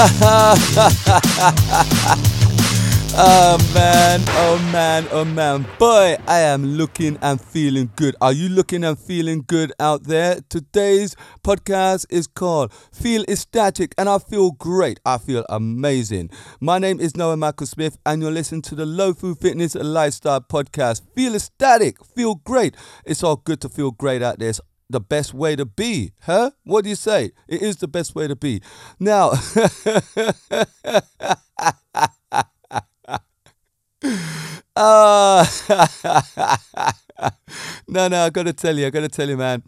oh man, oh man, oh man. Boy, I am looking and feeling good. Are you looking and feeling good out there? Today's podcast is called Feel Ecstatic and I feel great. I feel amazing. My name is Noah Michael Smith and you're listening to the Low Food Fitness Lifestyle Podcast. Feel ecstatic, feel great. It's all good to feel great out there. It's the best way to be, huh? What do you say? It is the best way to be. Now, uh, no, no, I gotta tell you, I gotta tell you, man.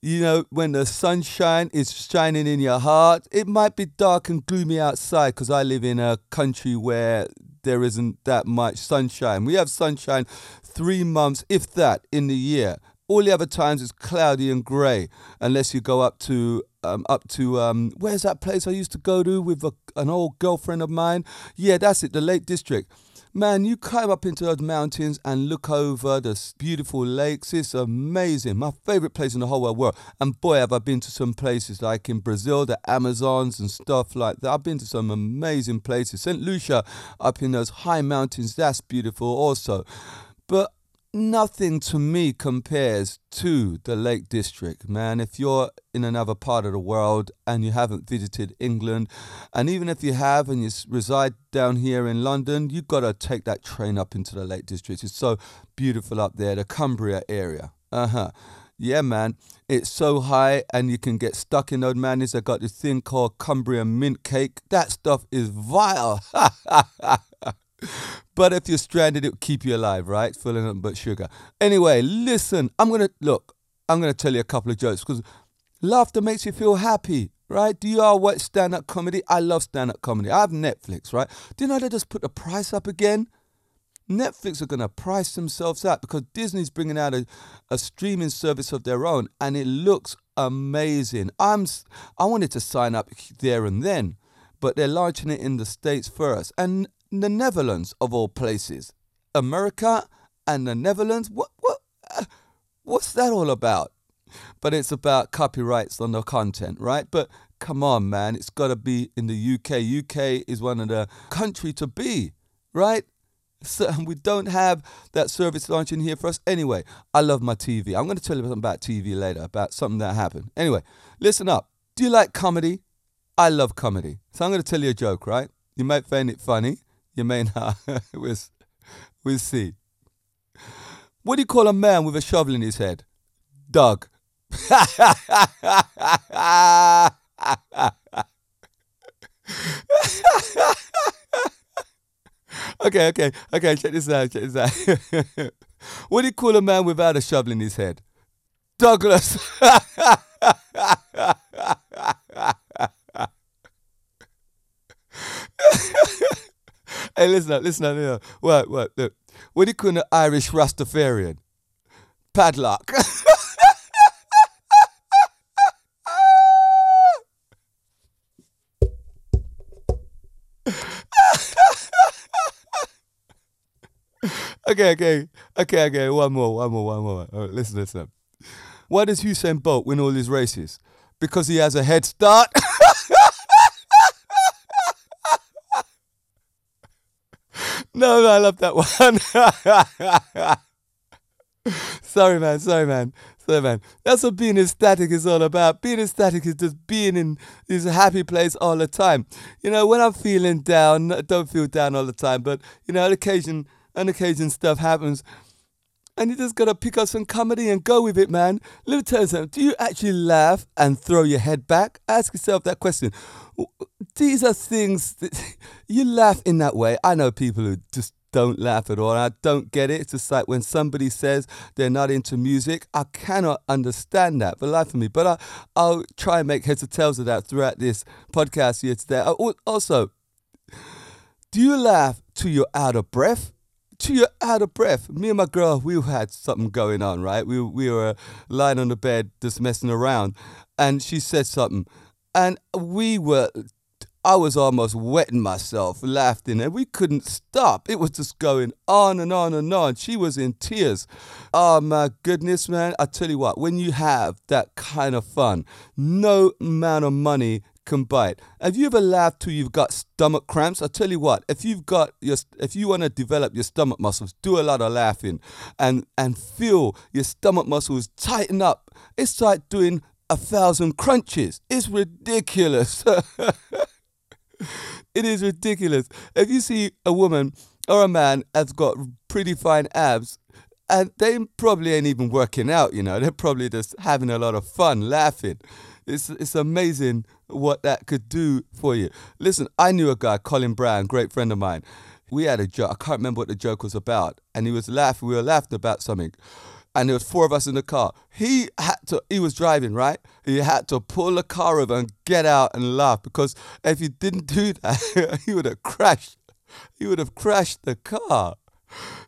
You know, when the sunshine is shining in your heart, it might be dark and gloomy outside because I live in a country where there isn't that much sunshine. We have sunshine three months, if that, in the year. All the other times it's cloudy and grey, unless you go up to um, up to um, where's that place I used to go to with a, an old girlfriend of mine? Yeah, that's it, the Lake District. Man, you climb up into those mountains and look over the beautiful lakes. It's amazing. My favorite place in the whole wide world. And boy, have I been to some places like in Brazil, the Amazons and stuff like that. I've been to some amazing places. St. Lucia, up in those high mountains, that's beautiful also. But nothing to me compares to the Lake District, man. If you're in another part of the world and you haven't visited England, and even if you have and you reside down here in London, you've got to take that train up into the Lake District. It's so beautiful up there, the Cumbria area. Uh huh. Yeah, man. It's so high, and you can get stuck in those mountains. I got this thing called Cumbrian mint cake. That stuff is vile. but if you're stranded, it'll keep you alive, right? Full of nothing but sugar. Anyway, listen, I'm gonna look. I'm gonna tell you a couple of jokes because laughter makes you feel happy, right? Do you all watch stand-up comedy? I love stand-up comedy. I have Netflix, right? Do you know they just put the price up again? Netflix are going to price themselves out because Disney's bringing out a, a streaming service of their own and it looks amazing. I'm I wanted to sign up there and then, but they're launching it in the States first. And the Netherlands of all places. America and the Netherlands? What what uh, what's that all about? But it's about copyrights on the content, right? But come on, man, it's got to be in the UK. UK is one of the country to be, right? So we don't have that service launching here for us. Anyway, I love my TV. I'm going to tell you something about TV later, about something that happened. Anyway, listen up. Do you like comedy? I love comedy. So I'm going to tell you a joke, right? You might find it funny. You may not. we'll, we'll see. What do you call a man with a shovel in his head? Doug. okay, okay, okay, check this out, check this out. what do you call a man without a shovel in his head? Douglas. Listen up, listen up, listen up. What, what, look. What do you call an Irish Rastafarian? Padlock. okay, okay, okay, okay. One more, one more, one more. Right, listen, listen. Why does Usain Bolt win all his races? Because he has a head start. no, no, I love that one. sorry, man. Sorry, man. Sorry, man. That's what being ecstatic is all about. Being ecstatic is just being in this happy place all the time. You know, when I'm feeling down, I don't feel down all the time, but you know, on occasion on occasion stuff happens. And you just gotta pick up some comedy and go with it, man. Let me tell you something. Do you actually laugh and throw your head back? Ask yourself that question. These are things that you laugh in that way. I know people who just don't laugh at all. I don't get it. It's just like when somebody says they're not into music, I cannot understand that for life of me. But I, I'll try and make heads or tails of that throughout this podcast here today. Also, do you laugh till you're out of breath? till you're out of breath. Me and my girl, we had something going on, right? We, we were lying on the bed just messing around, and she said something, and we were. I was almost wetting myself laughing and we couldn't stop. It was just going on and on and on. She was in tears. Oh my goodness, man. I tell you what, when you have that kind of fun, no amount of money second bite. Have you ever laughed till you've got stomach cramps? I tell you what, if you've got your, if you want to develop your stomach muscles, do a lot of laughing, and and feel your stomach muscles tighten up. It's like doing a thousand crunches. It's ridiculous. it is ridiculous. If you see a woman or a man that's got pretty fine abs, and they probably ain't even working out, you know, they're probably just having a lot of fun, laughing. It's, it's amazing what that could do for you. Listen, I knew a guy, Colin Brown, great friend of mine. We had a joke. I can't remember what the joke was about. And he was laughing. We were laughing about something. And there was four of us in the car. He had to, he was driving, right? He had to pull the car over and get out and laugh because if he didn't do that, he would have crashed. He would have crashed the car.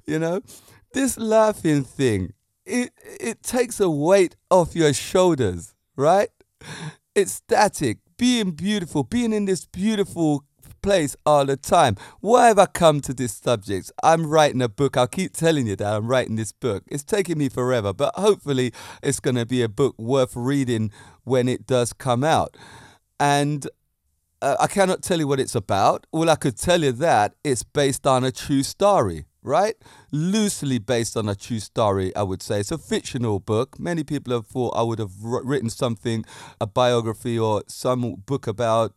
You know? This laughing thing, it, it takes a weight off your shoulders, right? It's static, being beautiful, being in this beautiful place all the time. Why have I come to this subject? I'm writing a book. I'll keep telling you that I'm writing this book. It's taking me forever, but hopefully it's going to be a book worth reading when it does come out. And uh, I cannot tell you what it's about. All I could tell you that it's based on a true story right? Loosely based on a true story, I would say. It's a fictional book. Many people have thought I would have written something, a biography or some book about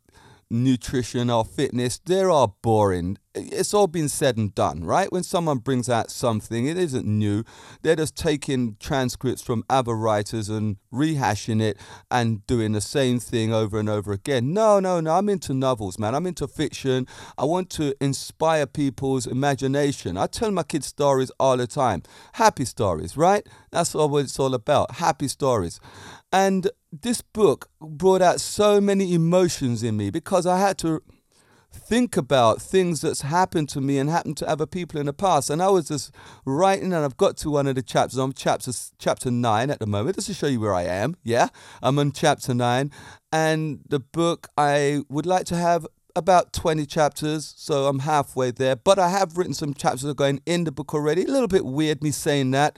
nutrition or fitness, they're all boring. It's all been said and done, right? When someone brings out something, it isn't new. They're just taking transcripts from other writers and rehashing it and doing the same thing over and over again. No, no, no. I'm into novels, man. I'm into fiction. I want to inspire people's imagination. I tell my kids stories all the time. Happy stories, right? That's what it's all about. Happy stories. And this book brought out so many emotions in me because I had to think about things that's happened to me and happened to other people in the past. And I was just writing, and I've got to one of the chapters. I'm chapter chapter nine at the moment, just to show you where I am. Yeah, I'm on chapter nine, and the book I would like to have about 20 chapters, so I'm halfway there. But I have written some chapters are going in the book already. A little bit weird me saying that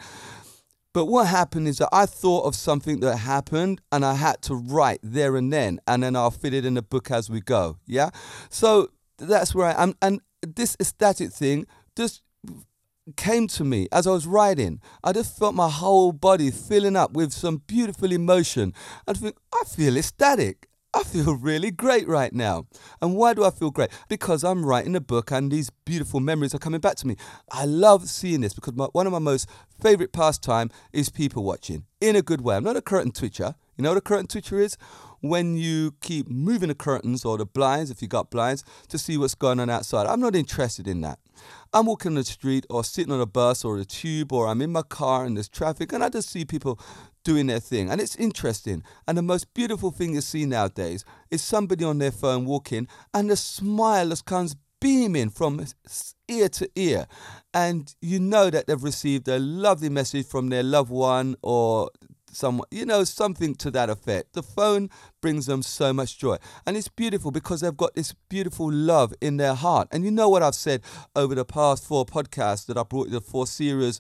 but what happened is that I thought of something that happened and I had to write there and then, and then I'll fit it in the book as we go. Yeah. So that's where I am. And this ecstatic thing just came to me as I was writing. I just felt my whole body filling up with some beautiful emotion. I think I feel ecstatic. I feel really great right now. And why do I feel great? Because I'm writing a book and these beautiful memories are coming back to me. I love seeing this because my, one of my most favorite pastime is people watching in a good way. I'm not a curtain twitcher. You know what a curtain twitcher is? When you keep moving the curtains or the blinds, if you got blinds, to see what's going on outside. I'm not interested in that. I'm walking on the street or sitting on a bus or a tube or I'm in my car and there's traffic and I just see people doing their thing. And it's interesting. And the most beautiful thing you see nowadays is somebody on their phone walking and the smile just comes beaming from ear to ear. And you know that they've received a lovely message from their loved one or someone, you know, something to that effect. The phone brings them so much joy. And it's beautiful because they've got this beautiful love in their heart. And you know what I've said over the past four podcasts that I brought the four series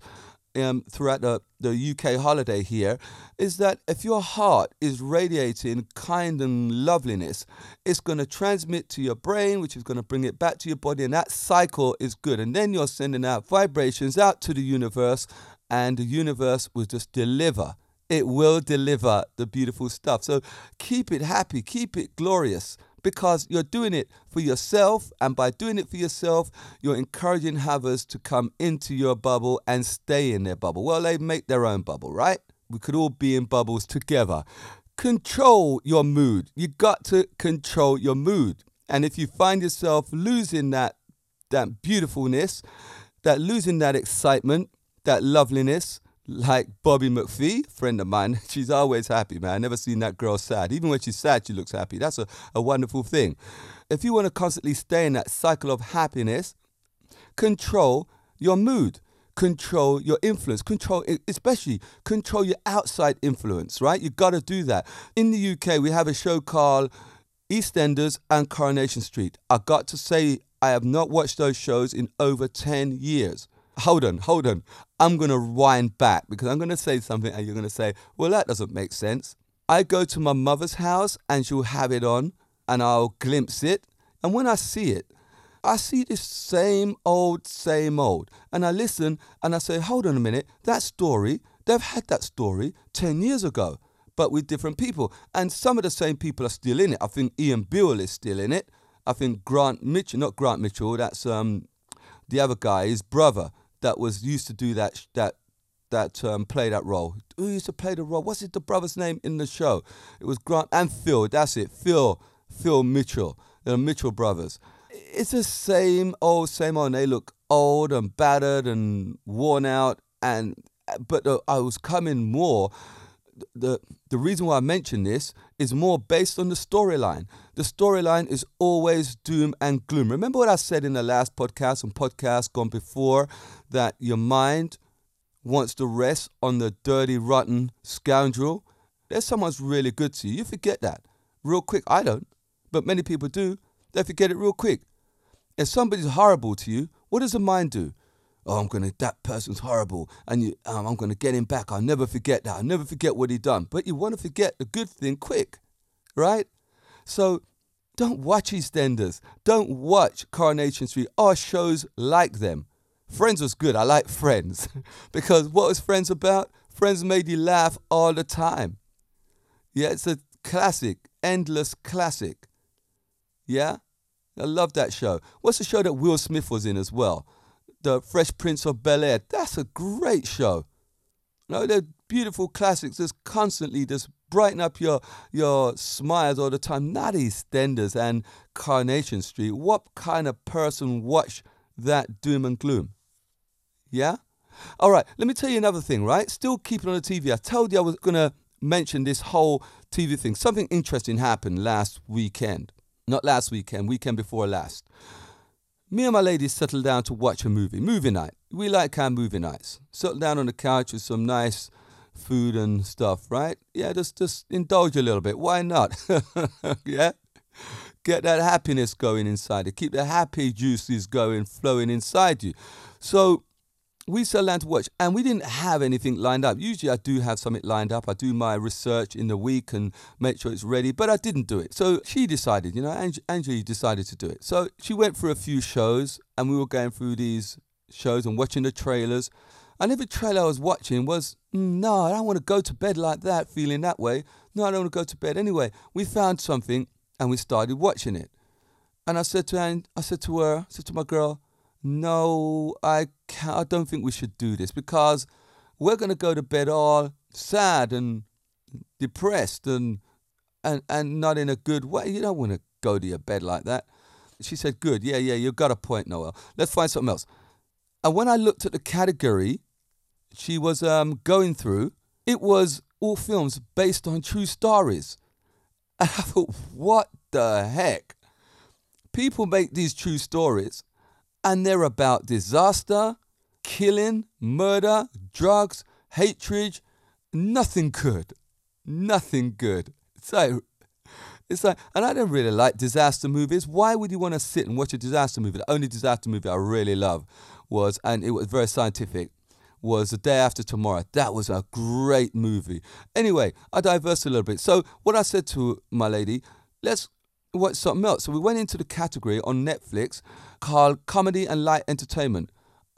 um, throughout the, the UK holiday here is that if your heart is radiating kind and loveliness, it's going to transmit to your brain, which is going to bring it back to your body, and that cycle is good. And then you're sending out vibrations out to the universe, and the universe will just deliver. It will deliver the beautiful stuff. So keep it happy, keep it glorious because you're doing it for yourself, and by doing it for yourself, you're encouraging others to come into your bubble and stay in their bubble. Well, they make their own bubble, right? We could all be in bubbles together. Control your mood. You got to control your mood. And if you find yourself losing that that beautifulness, that losing that excitement, that loveliness, like Bobby McPhee, friend of mine, she's always happy, man. I never seen that girl sad. Even when she's sad, she looks happy. That's a, a wonderful thing. If you want to constantly stay in that cycle of happiness, control your mood, control your influence, control, especially control your outside influence, right? You got to do that. In the UK, we have a show called EastEnders and Coronation Street. I got to say, I have not watched those shows in over 10 years hold on, hold on. I'm going to wind back because I'm going to say something and you're going to say, well, that doesn't make sense. I go to my mother's house and she'll have it on and I'll glimpse it. And when I see it, I see this same old, same old. And I listen and I say, hold on a minute, that story, they've had that story 10 years ago, but with different people. And some of the same people are still in it. I think Ian Beale is still in it. I think Grant Mitchell, not Grant Mitchell, that's um, the other guy, his brother, that was used to do that that that um, play that role. Who used to play the role? What's it, the brother's name in the show? It was Grant and Phil. That's it. Phil, Phil Mitchell, the Mitchell brothers. It's the same old, same old. They look old and battered and worn out. And but uh, I was coming more. The the reason why I mention this is more based on the storyline. The storyline is always doom and gloom. Remember what I said in the last podcast and podcast gone before that your mind wants to rest on the dirty, rotten scoundrel. There's someone's really good to you. You forget that real quick. I don't, but many people do. They forget it real quick. If somebody's horrible to you, what does the mind do? Oh, I'm gonna. That person's horrible, and you, um, I'm gonna get him back. I'll never forget that. I'll never forget what he done. But you want to forget the good thing quick, right? So don't watch EastEnders. Don't watch Coronation Street or shows like them. Friends was good. I like Friends because what was Friends about? Friends made you laugh all the time. Yeah, it's a classic, endless classic. Yeah, I love that show. What's the show that Will Smith was in as well? The Fresh Prince of Bel Air. That's a great show. You know, they're beautiful classics. Just constantly just brighten up your your smiles all the time. Not EastEnders and Carnation Street. What kind of person watch that doom and gloom? Yeah? All right, let me tell you another thing, right? Still keeping on the TV. I told you I was going to mention this whole TV thing. Something interesting happened last weekend. Not last weekend, weekend before last. Me and my lady settle down to watch a movie, movie night. We like our movie nights. Settle down on the couch with some nice food and stuff, right? Yeah, just just indulge a little bit. Why not? yeah? Get that happiness going inside you. Keep the happy juices going, flowing inside you. So we settled down to watch and we didn't have anything lined up. Usually I do have something lined up. I do my research in the week and make sure it's ready, but I didn't do it. So she decided, you know, Angie decided to do it. So she went for a few shows and we were going through these shows and watching the trailers. And every trailer I was watching was, mm, no, I don't want to go to bed like that, feeling that way. No, I don't want to go to bed. Anyway, we found something and we started watching it. And I said to Ange, I said to her, I said to my girl, no, I can't, I don't think we should do this because we're going to go to bed all sad and depressed and, and, and not in a good way. You don't want to go to your bed like that. She said, Good, yeah, yeah, you've got a point, Noel. Let's find something else. And when I looked at the category she was um, going through, it was all films based on true stories. And I thought, what the heck? People make these true stories and they're about disaster, killing, murder, drugs, hatred, nothing good. Nothing good. So it's like, and I don't really like disaster movies. Why would you want to sit and watch a disaster movie? The only disaster movie I really love was, and it was very scientific, was The Day After Tomorrow. That was a great movie. Anyway, I diverse a little bit. So what I said to my lady, let's watch something else. So we went into the category on Netflix called Comedy and Light Entertainment.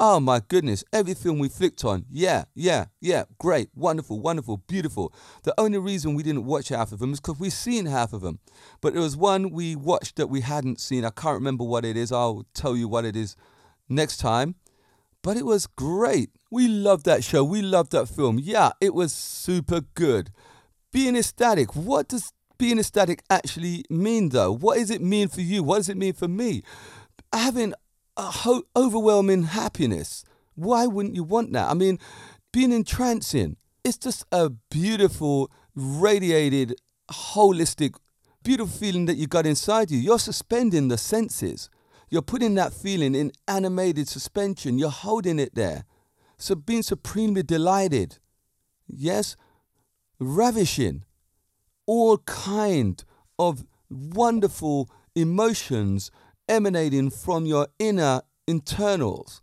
Oh my goodness, every film we flicked on, yeah, yeah, yeah, great, wonderful, wonderful, beautiful. The only reason we didn't watch half of them is because we've seen half of them. But there was one we watched that we hadn't seen. I can't remember what it is. I'll tell you what it is next time. But it was great. We loved that show. We loved that film. Yeah, it was super good. Being ecstatic. What does being ecstatic actually mean, though? What does it mean for you? What does it mean for me? Having a ho- overwhelming happiness. Why wouldn't you want that? I mean, being entrancing. It's just a beautiful, radiated, holistic, beautiful feeling that you got inside you. You're suspending the senses. You're putting that feeling in animated suspension. You're holding it there. So being supremely delighted. Yes, ravishing. All kind of wonderful emotions emanating from your inner internals.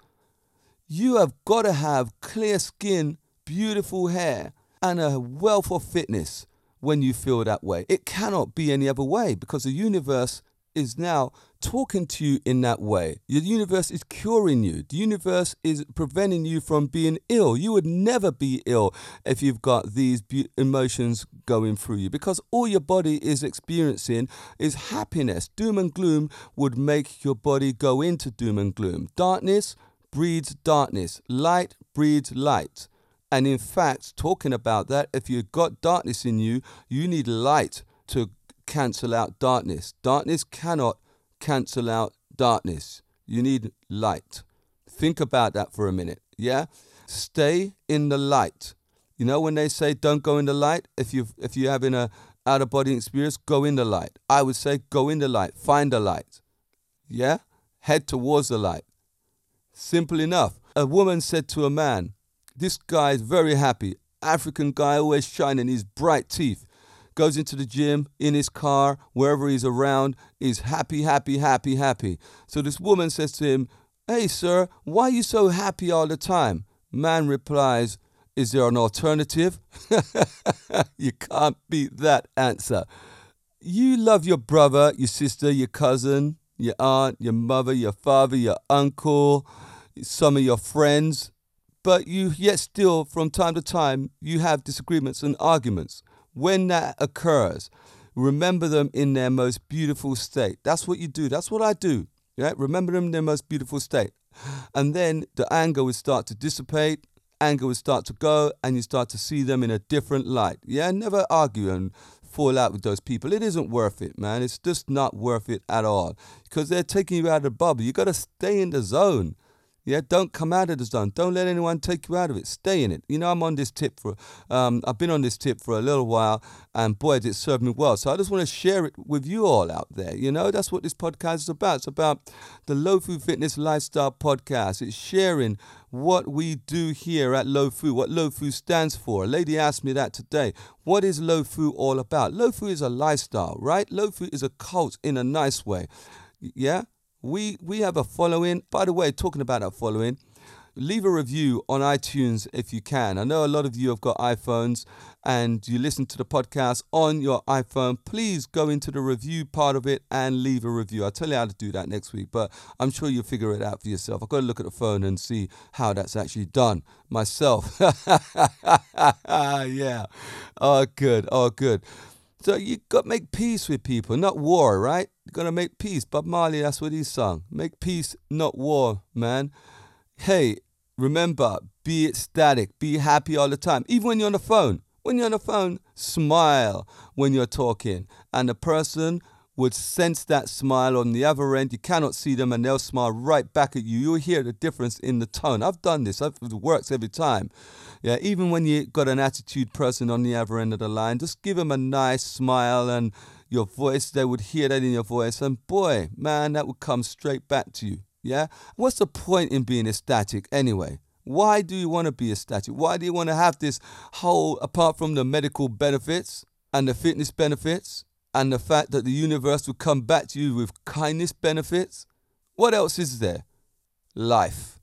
You have got to have clear skin, beautiful hair, and a wealth of fitness. when you feel that way. It cannot be any other way because the universe is now talking to you in that way. The universe is curing you. The universe is preventing you from being ill. You would never be ill if you've got these emotions going through you because all your body is experiencing is happiness. Doom and gloom would make your body go into doom and gloom. Darkness breeds darkness, light breeds light. And in fact, talking about that, if you've got darkness in you, you need light to cancel out darkness. Darkness cannot cancel out darkness. You need light. Think about that for a minute. Yeah? Stay in the light. You know when they say don't go in the light, if you if you're having a out of body experience, go in the light. I would say go in the light, find the light. Yeah? Head towards the light. Simple enough. A woman said to a man, this guy is very happy. African guy, always shining his bright teeth. Goes into the gym, in his car, wherever he's around, is happy, happy, happy, happy. So this woman says to him, Hey, sir, why are you so happy all the time? Man replies, Is there an alternative? you can't beat that answer. You love your brother, your sister, your cousin, your aunt, your mother, your father, your uncle, some of your friends but you yet still from time to time you have disagreements and arguments when that occurs remember them in their most beautiful state. That's what you do. That's what i do yeah remember them in their most beautiful state. And then the anger will start to dissipate anger will start to go and you start to see them in a different light. Yeah never argue and fall out with those people. It isn't worth it man. It's just not worth it at all because they're taking you out of the bubble. You got to stay in the zone yeah, don't come out of the zone. Don't let anyone take you out of it. Stay in it. You know, I'm on this tip for, um, I've been on this tip for a little while, and boy, it serve me well. So I just want to share it with you all out there. You know, that's what this podcast is about. It's about the Low Food Fitness Lifestyle Podcast. It's sharing what we do here at Low Food, what Low Food stands for. A lady asked me that today. What is Low Food all about? Low Food is a lifestyle, right? Low Food is a cult in a nice way. Yeah? We we have a following. By the way, talking about that following, leave a review on iTunes if you can. I know a lot of you have got iPhones and you listen to the podcast on your iPhone. Please go into the review part of it and leave a review. I'll tell you how to do that next week, but I'm sure you'll figure it out for yourself. I've got to look at the phone and see how that's actually done myself. yeah. Oh, good. Oh, good. So you got to make peace with people, not war, right? You got to make peace. Bob Marley, that's what he sung. Make peace, not war, man. Hey, remember, be ecstatic, be happy all the time, even when you're on the phone. When you're on the phone, smile when you're talking, and the person would sense that smile on the other end. You cannot see them, and they'll smile right back at you. You'll hear the difference in the tone. I've done this. It works every time. Yeah, even when you got an attitude person on the other end of the line, just give them a nice smile and your voice. They would hear that in your voice, and boy, man, that would come straight back to you. Yeah. What's the point in being ecstatic anyway? Why do you want to be ecstatic? Why do you want to have this whole, apart from the medical benefits and the fitness benefits? and the fact that the universe will come back to you with kindness benefits, what else is there? Life.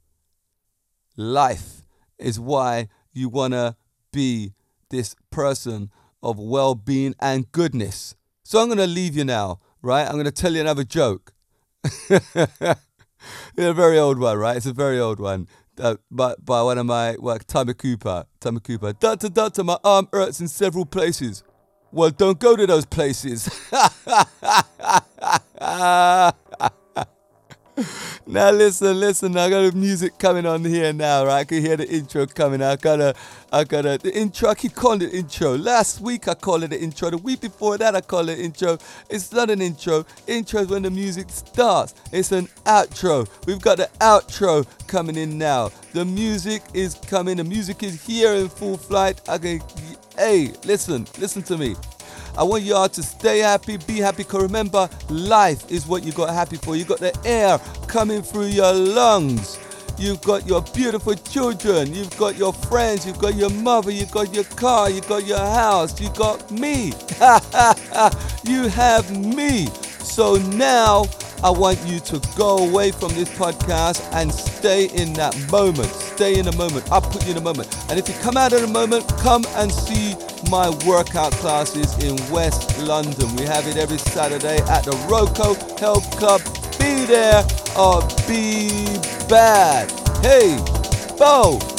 Life is why you want to be this person of well being and goodness. So I'm going to leave you now, right? I'm going to tell you another joke. a very old one, right? It's a very old one. Uh, by, by one of my, work, Tommy Cooper. Tommy Cooper. Doctor, doctor, my arm hurts in several places. Well, don't go to those places. now listen, listen. I got the music coming on here now, right? I can hear the intro coming. I got a, I got a the intro. I keep calling it intro. Last week I called it the intro. The week before that I called it intro. It's not an intro. Intro is when the music starts. It's an outro. We've got the outro coming in now. The music is coming. The music is here in full flight. I can Hey, listen, listen to me. I want y'all to stay happy, be happy, because remember, life is what you got happy for. You got the air coming through your lungs. You've got your beautiful children. You've got your friends. You've got your mother. You've got your car. You've got your house. you've got me. you have me. So now I want you to go away from this podcast and stay in that moment. Stay in the moment. I'll put you in a moment. And if you come out of the moment, come and see my workout classes in West London. We have it every Saturday at the Roco Health Club. Be there or be bad. Hey, Bo.